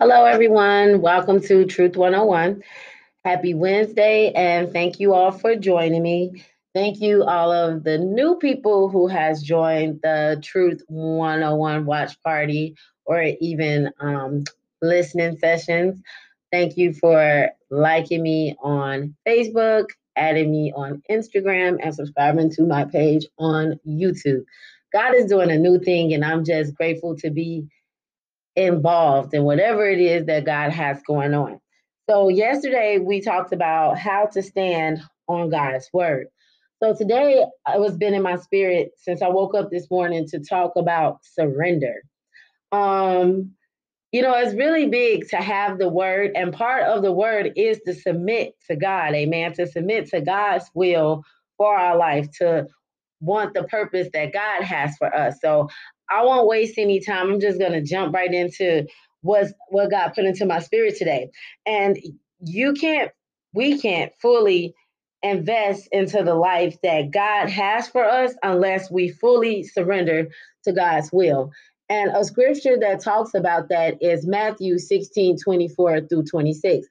Hello, everyone. Welcome to Truth 101. Happy Wednesday, and thank you all for joining me. Thank you all of the new people who has joined the Truth 101 watch party or even um, listening sessions. Thank you for liking me on Facebook, adding me on Instagram, and subscribing to my page on YouTube. God is doing a new thing, and I'm just grateful to be involved in whatever it is that God has going on. So, yesterday we talked about how to stand on God's word. So, today it was been in my spirit since I woke up this morning to talk about surrender. Um, you know, it's really big to have the word, and part of the word is to submit to God, amen, to submit to God's will for our life, to want the purpose that God has for us. So I won't waste any time. I'm just gonna jump right into what's what God put into my spirit today. And you can't, we can't fully invest into the life that God has for us unless we fully surrender to God's will. And a scripture that talks about that is Matthew 16, 24 through 26.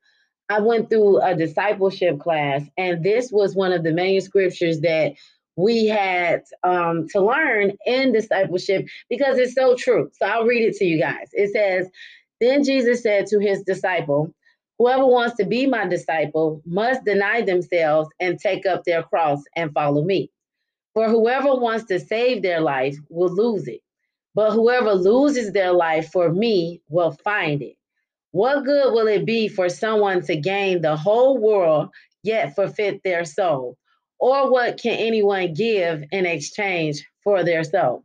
I went through a discipleship class, and this was one of the main scriptures that we had um, to learn in discipleship because it's so true. So I'll read it to you guys. It says, Then Jesus said to his disciple, Whoever wants to be my disciple must deny themselves and take up their cross and follow me. For whoever wants to save their life will lose it, but whoever loses their life for me will find it. What good will it be for someone to gain the whole world yet forfeit their soul? Or what can anyone give in exchange for their soul?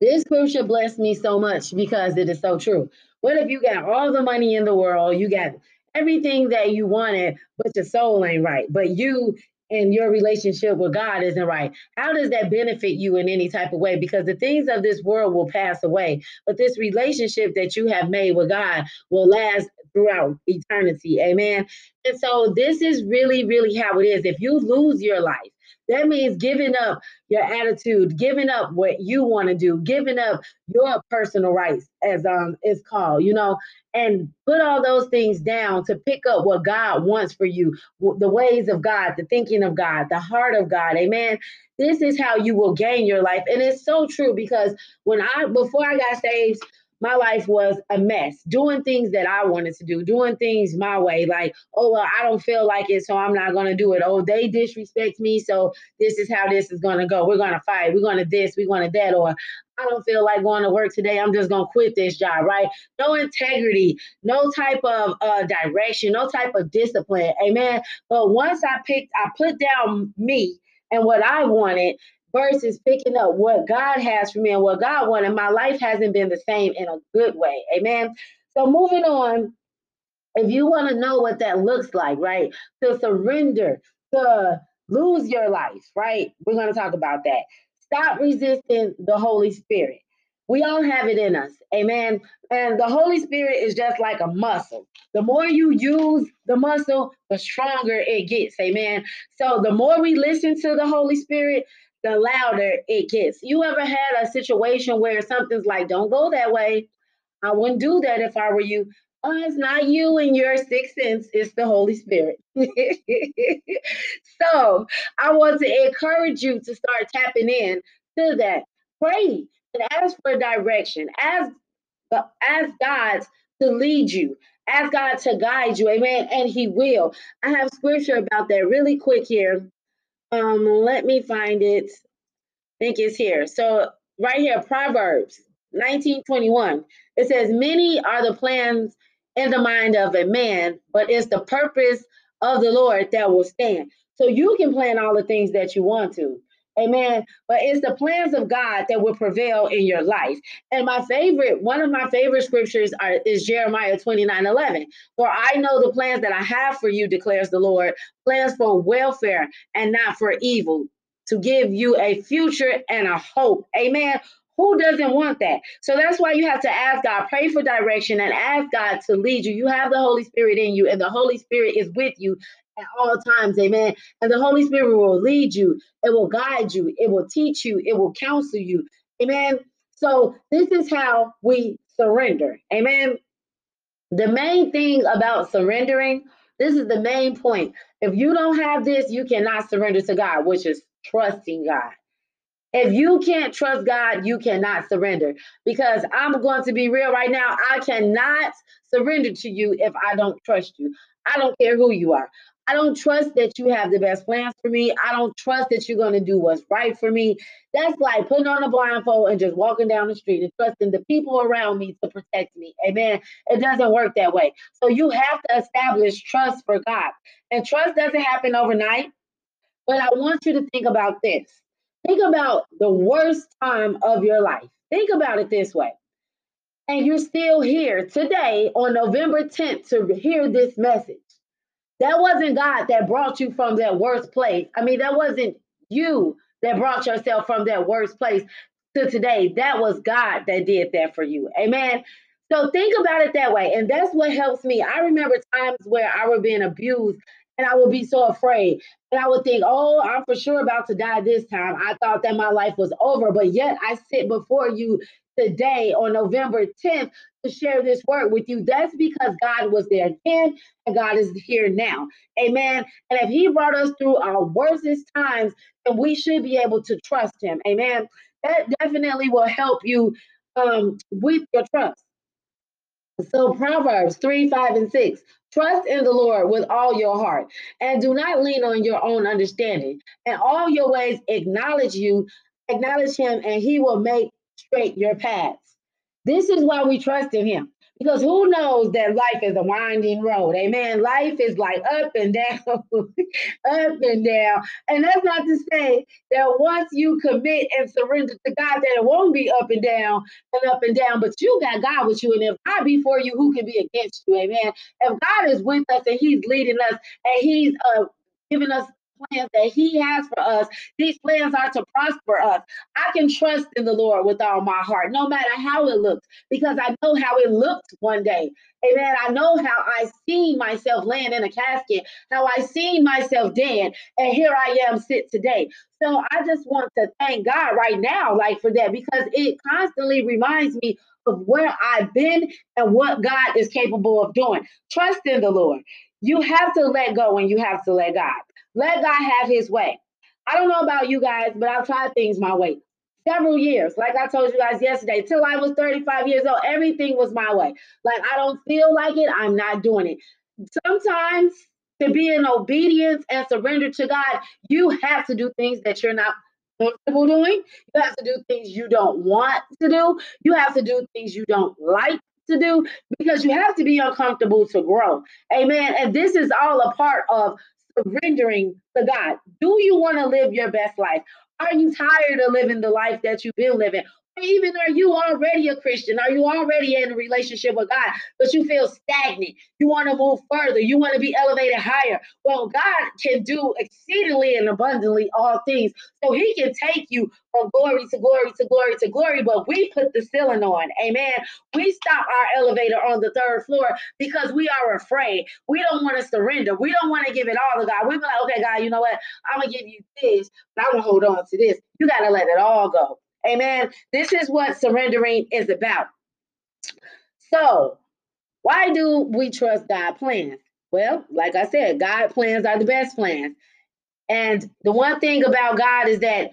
This scripture blessed me so much because it is so true. What if you got all the money in the world, you got everything that you wanted, but your soul ain't right? But you and your relationship with God isn't right. How does that benefit you in any type of way? Because the things of this world will pass away, but this relationship that you have made with God will last throughout eternity. Amen. And so this is really, really how it is. If you lose your life, that means giving up your attitude, giving up what you want to do, giving up your personal rights, as um is called, you know, and put all those things down to pick up what God wants for you, the ways of God, the thinking of God, the heart of God. Amen. This is how you will gain your life. And it's so true because when I before I got saved, my life was a mess, doing things that I wanted to do, doing things my way. Like, oh, well, I don't feel like it, so I'm not going to do it. Oh, they disrespect me, so this is how this is going to go. We're going to fight. We're going to this, we're going to that. Or I don't feel like going to work today. I'm just going to quit this job, right? No integrity, no type of uh, direction, no type of discipline. Amen. But once I picked, I put down me and what I wanted versus picking up what God has for me and what God wanted. My life hasn't been the same in a good way. Amen. So moving on, if you want to know what that looks like, right? To surrender, to lose your life, right? We're going to talk about that. Stop resisting the Holy Spirit. We all have it in us. Amen. And the Holy Spirit is just like a muscle. The more you use the muscle, the stronger it gets. Amen. So the more we listen to the Holy Spirit, the louder it gets. You ever had a situation where something's like, don't go that way? I wouldn't do that if I were you. Oh, it's not you and your sixth sense, it's the Holy Spirit. so I want to encourage you to start tapping in to that. Pray and ask for direction. Ask, ask God to lead you. Ask God to guide you. Amen. And He will. I have scripture about that really quick here. Um, let me find it. I think it's here. So right here, Proverbs 1921. It says, Many are the plans in the mind of a man, but it's the purpose of the Lord that will stand. So you can plan all the things that you want to. Amen. But it's the plans of God that will prevail in your life. And my favorite, one of my favorite scriptures are, is Jeremiah 29 11. For I know the plans that I have for you, declares the Lord, plans for welfare and not for evil, to give you a future and a hope. Amen. Who doesn't want that? So that's why you have to ask God, pray for direction, and ask God to lead you. You have the Holy Spirit in you, and the Holy Spirit is with you at all times. Amen. And the Holy Spirit will lead you, it will guide you, it will teach you, it will counsel you. Amen. So this is how we surrender. Amen. The main thing about surrendering, this is the main point. If you don't have this, you cannot surrender to God, which is trusting God. If you can't trust God, you cannot surrender. Because I'm going to be real right now. I cannot surrender to you if I don't trust you. I don't care who you are. I don't trust that you have the best plans for me. I don't trust that you're going to do what's right for me. That's like putting on a blindfold and just walking down the street and trusting the people around me to protect me. Amen. It doesn't work that way. So you have to establish trust for God. And trust doesn't happen overnight. But I want you to think about this. Think about the worst time of your life. Think about it this way. And you're still here today on November 10th to hear this message. That wasn't God that brought you from that worst place. I mean, that wasn't you that brought yourself from that worst place to today. That was God that did that for you. Amen. So think about it that way. And that's what helps me. I remember times where I was being abused and I would be so afraid. And I would think, oh, I'm for sure about to die this time. I thought that my life was over, but yet I sit before you today on November 10th to share this word with you. That's because God was there then and God is here now. Amen. And if He brought us through our worstest times, then we should be able to trust Him. Amen. That definitely will help you um, with your trust. So Proverbs 3, 5, and 6. Trust in the Lord with all your heart and do not lean on your own understanding. And all your ways acknowledge you, acknowledge him, and he will make straight your paths. This is why we trust in him. Because who knows that life is a winding road? Amen. Life is like up and down, up and down. And that's not to say that once you commit and surrender to God, that it won't be up and down and up and down. But you got God with you. And if God be for you, who can be against you? Amen. If God is with us and He's leading us and He's uh, giving us plans that He has for us. These plans are to prosper us. I can trust in the Lord with all my heart, no matter how it looks, because I know how it looked one day. Amen. I know how I seen myself laying in a casket, how I seen myself dead, and here I am sit today. So I just want to thank God right now, like for that, because it constantly reminds me of where I've been and what God is capable of doing. Trust in the Lord. You have to let go and you have to let God. Let God have his way. I don't know about you guys, but I've tried things my way several years. Like I told you guys yesterday, till I was 35 years old, everything was my way. Like I don't feel like it, I'm not doing it. Sometimes to be in obedience and surrender to God, you have to do things that you're not comfortable doing. You have to do things you don't want to do. You have to do things you don't like to do because you have to be uncomfortable to grow. Amen. And this is all a part of surrendering to God. Do you want to live your best life? Are you tired of living the life that you've been living? Even are you already a Christian? Are you already in a relationship with God, but you feel stagnant? You want to move further. You want to be elevated higher. Well, God can do exceedingly and abundantly all things. So he can take you from glory to glory to glory to glory, but we put the ceiling on. Amen. We stop our elevator on the third floor because we are afraid. We don't want to surrender. We don't want to give it all to God. We're like, okay, God, you know what? I'm going to give you this, but I'm going to hold on to this. You got to let it all go. Amen. This is what surrendering is about. So, why do we trust God plans? Well, like I said, God plans are the best plans. And the one thing about God is that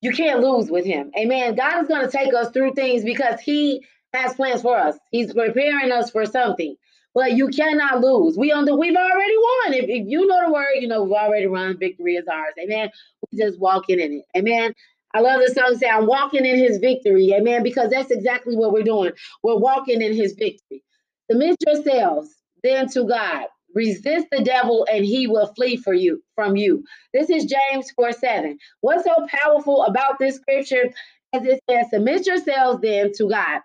you can't lose with him. Amen. God is going to take us through things because he has plans for us. He's preparing us for something. But you cannot lose. We on the we've already won. If, if you know the word, you know we've already run. Victory is ours. Amen. We just walking in it. Amen. I love the song say, I'm walking in his victory. Amen. Because that's exactly what we're doing. We're walking in his victory. Submit yourselves then to God. Resist the devil and he will flee for you from you. This is James 4 7. What's so powerful about this scripture? As it says, submit yourselves then to God.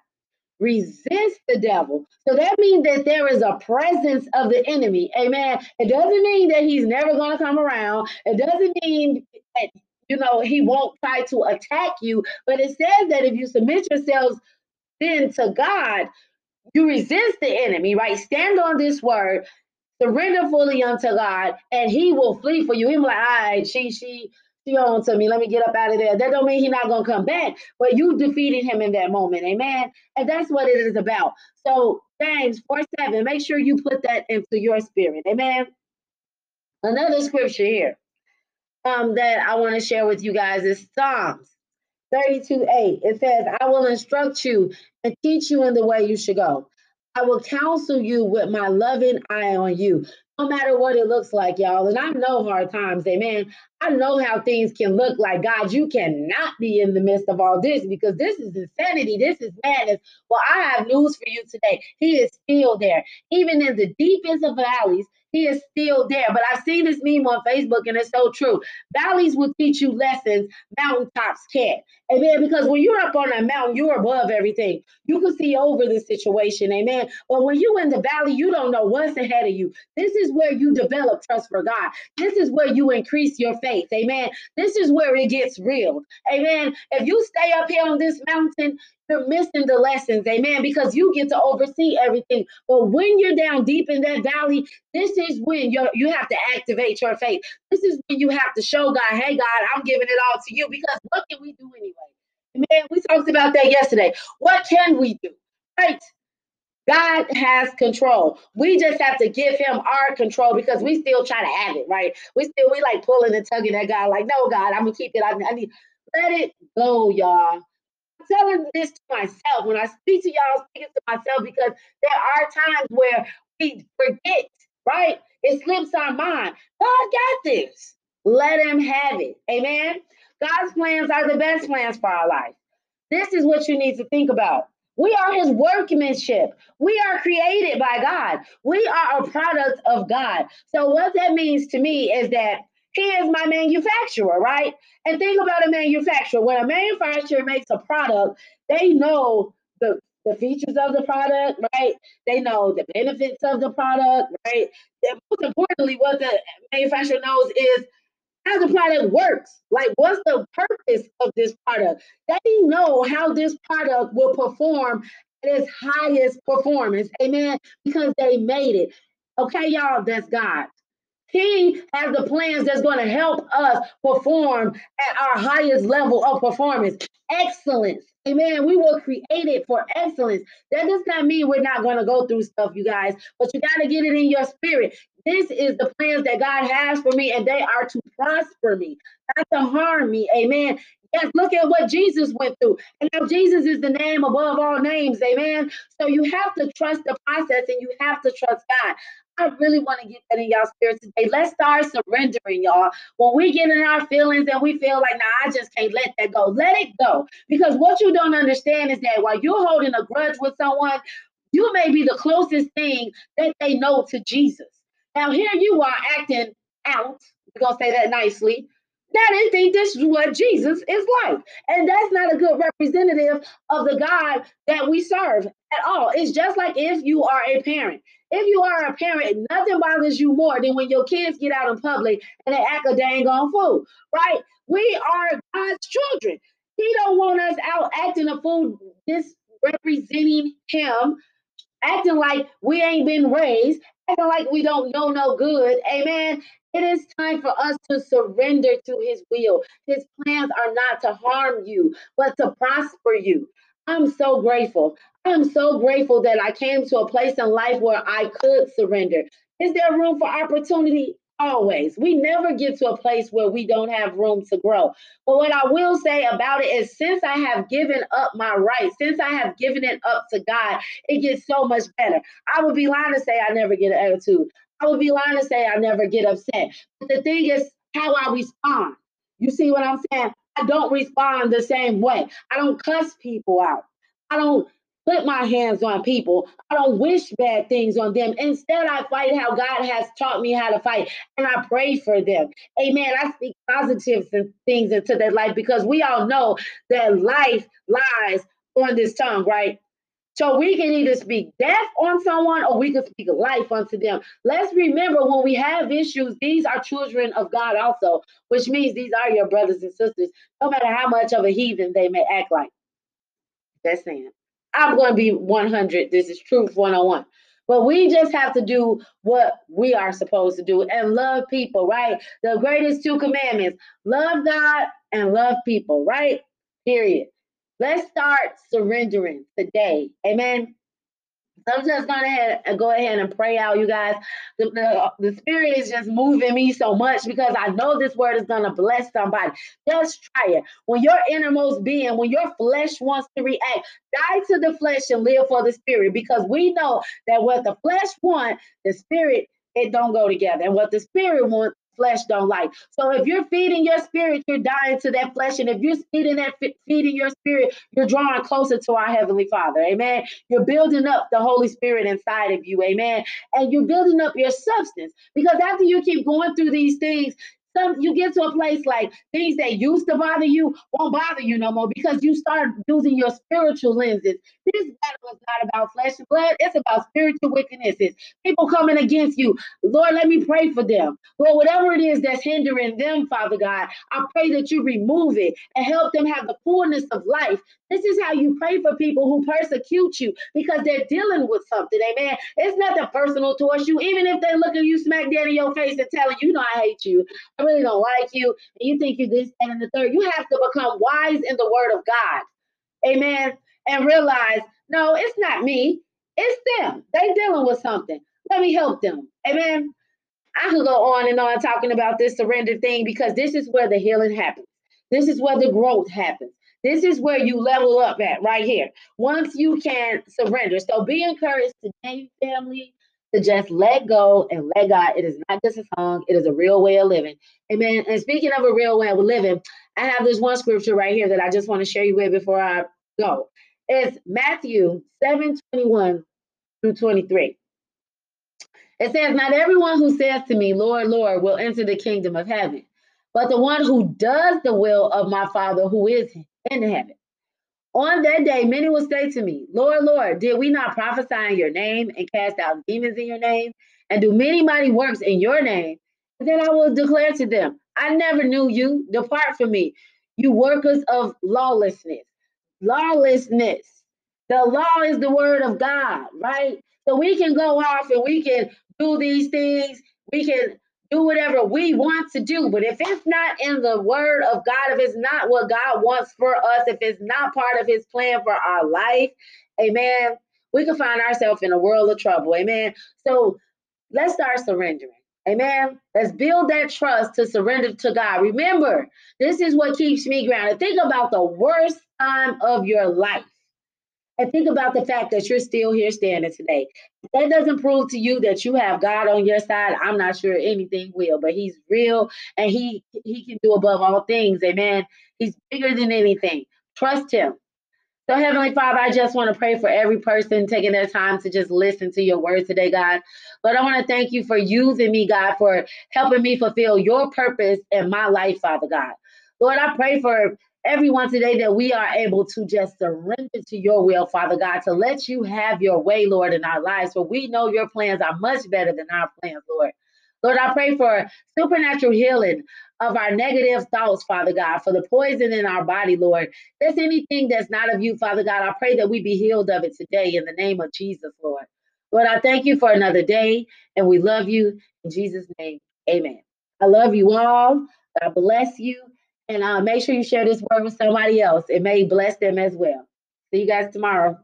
Resist the devil. So that means that there is a presence of the enemy. Amen. It doesn't mean that he's never going to come around. It doesn't mean that you know, he won't try to attack you. But it says that if you submit yourselves then to God, you resist the enemy, right? Stand on this word, surrender fully unto God, and he will flee for you. He'll like, all right, she, she, she, on to me. Let me get up out of there. That don't mean he's not gonna come back, but you defeated him in that moment. Amen. And that's what it is about. So James 4 7, make sure you put that into your spirit. Amen. Another scripture here um, that I want to share with you guys is Psalms 32 8. It says, I will instruct you and teach you in the way you should go. I will counsel you with my loving eye on you no matter what it looks like, y'all. And I know hard times, amen. I know how things can look like. God, you cannot be in the midst of all this because this is insanity. This is madness. Well, I have news for you today. He is still there. Even in the deepest of valleys, he is still there. But I've seen this meme on Facebook and it's so true. Valleys will teach you lessons mountaintops can't. Amen. Because when you're up on a mountain, you're above everything. You can see over the situation. Amen. But when you're in the valley, you don't know what's ahead of you. This is where you develop trust for God. This is where you increase your faith. Amen. This is where it gets real. Amen. If you stay up here on this mountain, you're missing the lessons, amen, because you get to oversee everything. But when you're down deep in that valley, this is when you you have to activate your faith. This is when you have to show God, hey, God, I'm giving it all to you because what can we do anyway? Man, we talked about that yesterday. What can we do? Right? God has control. We just have to give him our control because we still try to have it, right? We still we like pulling and tugging at God, like, no, God, I'm gonna keep it. I, I need let it go, y'all telling this to myself. When I speak to y'all, I'm speaking to myself because there are times where we forget, right? It slips our mind. God got this. Let him have it. Amen. God's plans are the best plans for our life. This is what you need to think about. We are his workmanship. We are created by God. We are a product of God. So, what that means to me is that he is my manufacturer, right? And think about a manufacturer. When a manufacturer makes a product, they know the, the features of the product, right? They know the benefits of the product, right? And most importantly, what the manufacturer knows is how the product works. Like, what's the purpose of this product? They know how this product will perform at its highest performance. Amen. Because they made it. Okay, y'all, that's God. He has the plans that's going to help us perform at our highest level of performance. Excellence. Amen. We were created for excellence. That does not mean we're not going to go through stuff, you guys, but you got to get it in your spirit. This is the plans that God has for me, and they are to prosper me, not to harm me. Amen. Yes, look at what Jesus went through. And now Jesus is the name above all names. Amen. So you have to trust the process and you have to trust God. I really want to get that in y'all spirit today. Let's start surrendering, y'all. When we get in our feelings and we feel like, nah, I just can't let that go. Let it go. Because what you don't understand is that while you're holding a grudge with someone, you may be the closest thing that they know to Jesus. Now, here you are acting out. We're going to say that nicely. Now they think this is what Jesus is like. And that's not a good representative of the God that we serve at all. It's just like if you are a parent. If you are a parent, nothing bothers you more than when your kids get out in public and they act a dang on fool, right? We are God's children. He don't want us out acting a fool, misrepresenting him, acting like we ain't been raised, acting like we don't know no good. Amen. It is time for us to surrender to his will. His plans are not to harm you, but to prosper you. I'm so grateful. I'm so grateful that I came to a place in life where I could surrender. Is there room for opportunity? Always. We never get to a place where we don't have room to grow. But what I will say about it is since I have given up my rights, since I have given it up to God, it gets so much better. I would be lying to say I never get an attitude. I would be lying to say I never get upset. But the thing is how I respond. You see what I'm saying? I don't respond the same way. I don't cuss people out. I don't put my hands on people. I don't wish bad things on them. Instead, I fight how God has taught me how to fight, and I pray for them. Amen. I speak positive things into their life because we all know that life lies on this tongue, right? So we can either speak death on someone or we can speak life unto them. Let's remember when we have issues, these are children of God also, which means these are your brothers and sisters, no matter how much of a heathen they may act like. That's saying. I'm going to be 100. This is truth 101. But we just have to do what we are supposed to do and love people, right? The greatest two commandments love God and love people, right? Period. Let's start surrendering today. Amen. I'm just gonna ahead, uh, go ahead and pray out, you guys. The, the, the, spirit is just moving me so much because I know this word is gonna bless somebody. Just try it. When your innermost being, when your flesh wants to react, die to the flesh and live for the spirit. Because we know that what the flesh wants, the spirit it don't go together. And what the spirit wants, flesh don't like. So if you're feeding your spirit, you're dying to that flesh. And if you're feeding that feeding your spirit, you're drawing closer to our heavenly Father. Amen. You're building up the Holy Spirit inside of you. Amen. And you're building up your substance because after you keep going through these things, some you get to a place like things that used to bother you won't bother you no more because you start using your spiritual lenses. This battle is not about flesh and blood, it's about spiritual wickednesses. People coming against you. Lord, let me pray for them. Lord, whatever it is that's hindering them, Father God, I pray that you remove it and help them have the fullness of life. This is how you pray for people who persecute you because they're dealing with something. Amen. It's nothing personal towards you. Even if they look at you smack dead in your face and telling you, you know, I hate you. Really don't like you. And you think you're this and in the third. You have to become wise in the word of God. Amen. And realize, no, it's not me. It's them. They dealing with something. Let me help them. Amen. I could go on and on talking about this surrender thing because this is where the healing happens. This is where the growth happens. This is where you level up at right here. Once you can surrender. So be encouraged today, family, to just let go and let God. It is not just a song, it is a real way of living. Amen. And speaking of a real way of living, I have this one scripture right here that I just want to share you with before I go. It's Matthew 7 21 through 23. It says, Not everyone who says to me, Lord, Lord, will enter the kingdom of heaven, but the one who does the will of my Father who is in heaven. On that day, many will say to me, Lord, Lord, did we not prophesy in your name and cast out demons in your name and do many mighty works in your name? And then I will declare to them, I never knew you. Depart from me, you workers of lawlessness. Lawlessness. The law is the word of God, right? So we can go off and we can do these things. We can do whatever we want to do. But if it's not in the word of God, if it's not what God wants for us, if it's not part of his plan for our life, amen, we can find ourselves in a world of trouble. Amen. So let's start surrendering. Amen. Let's build that trust to surrender to God. Remember, this is what keeps me grounded. Think about the worst time of your life. And think about the fact that you're still here standing today. That doesn't prove to you that you have God on your side. I'm not sure anything will, but He's real and He He can do above all things. Amen. He's bigger than anything. Trust Him. So, Heavenly Father, I just want to pray for every person taking their time to just listen to your word today, God. Lord, I want to thank you for using me, God, for helping me fulfill your purpose in my life, Father God. Lord, I pray for everyone today that we are able to just surrender to your will, Father God, to let you have your way, Lord, in our lives. For we know your plans are much better than our plans, Lord. Lord, I pray for supernatural healing of our negative thoughts, Father God, for the poison in our body, Lord. If there's anything that's not of you, Father God, I pray that we be healed of it today in the name of Jesus, Lord. Lord, I thank you for another day, and we love you. In Jesus' name, amen. I love you all. God bless you. And uh, make sure you share this word with somebody else. It may bless them as well. See you guys tomorrow.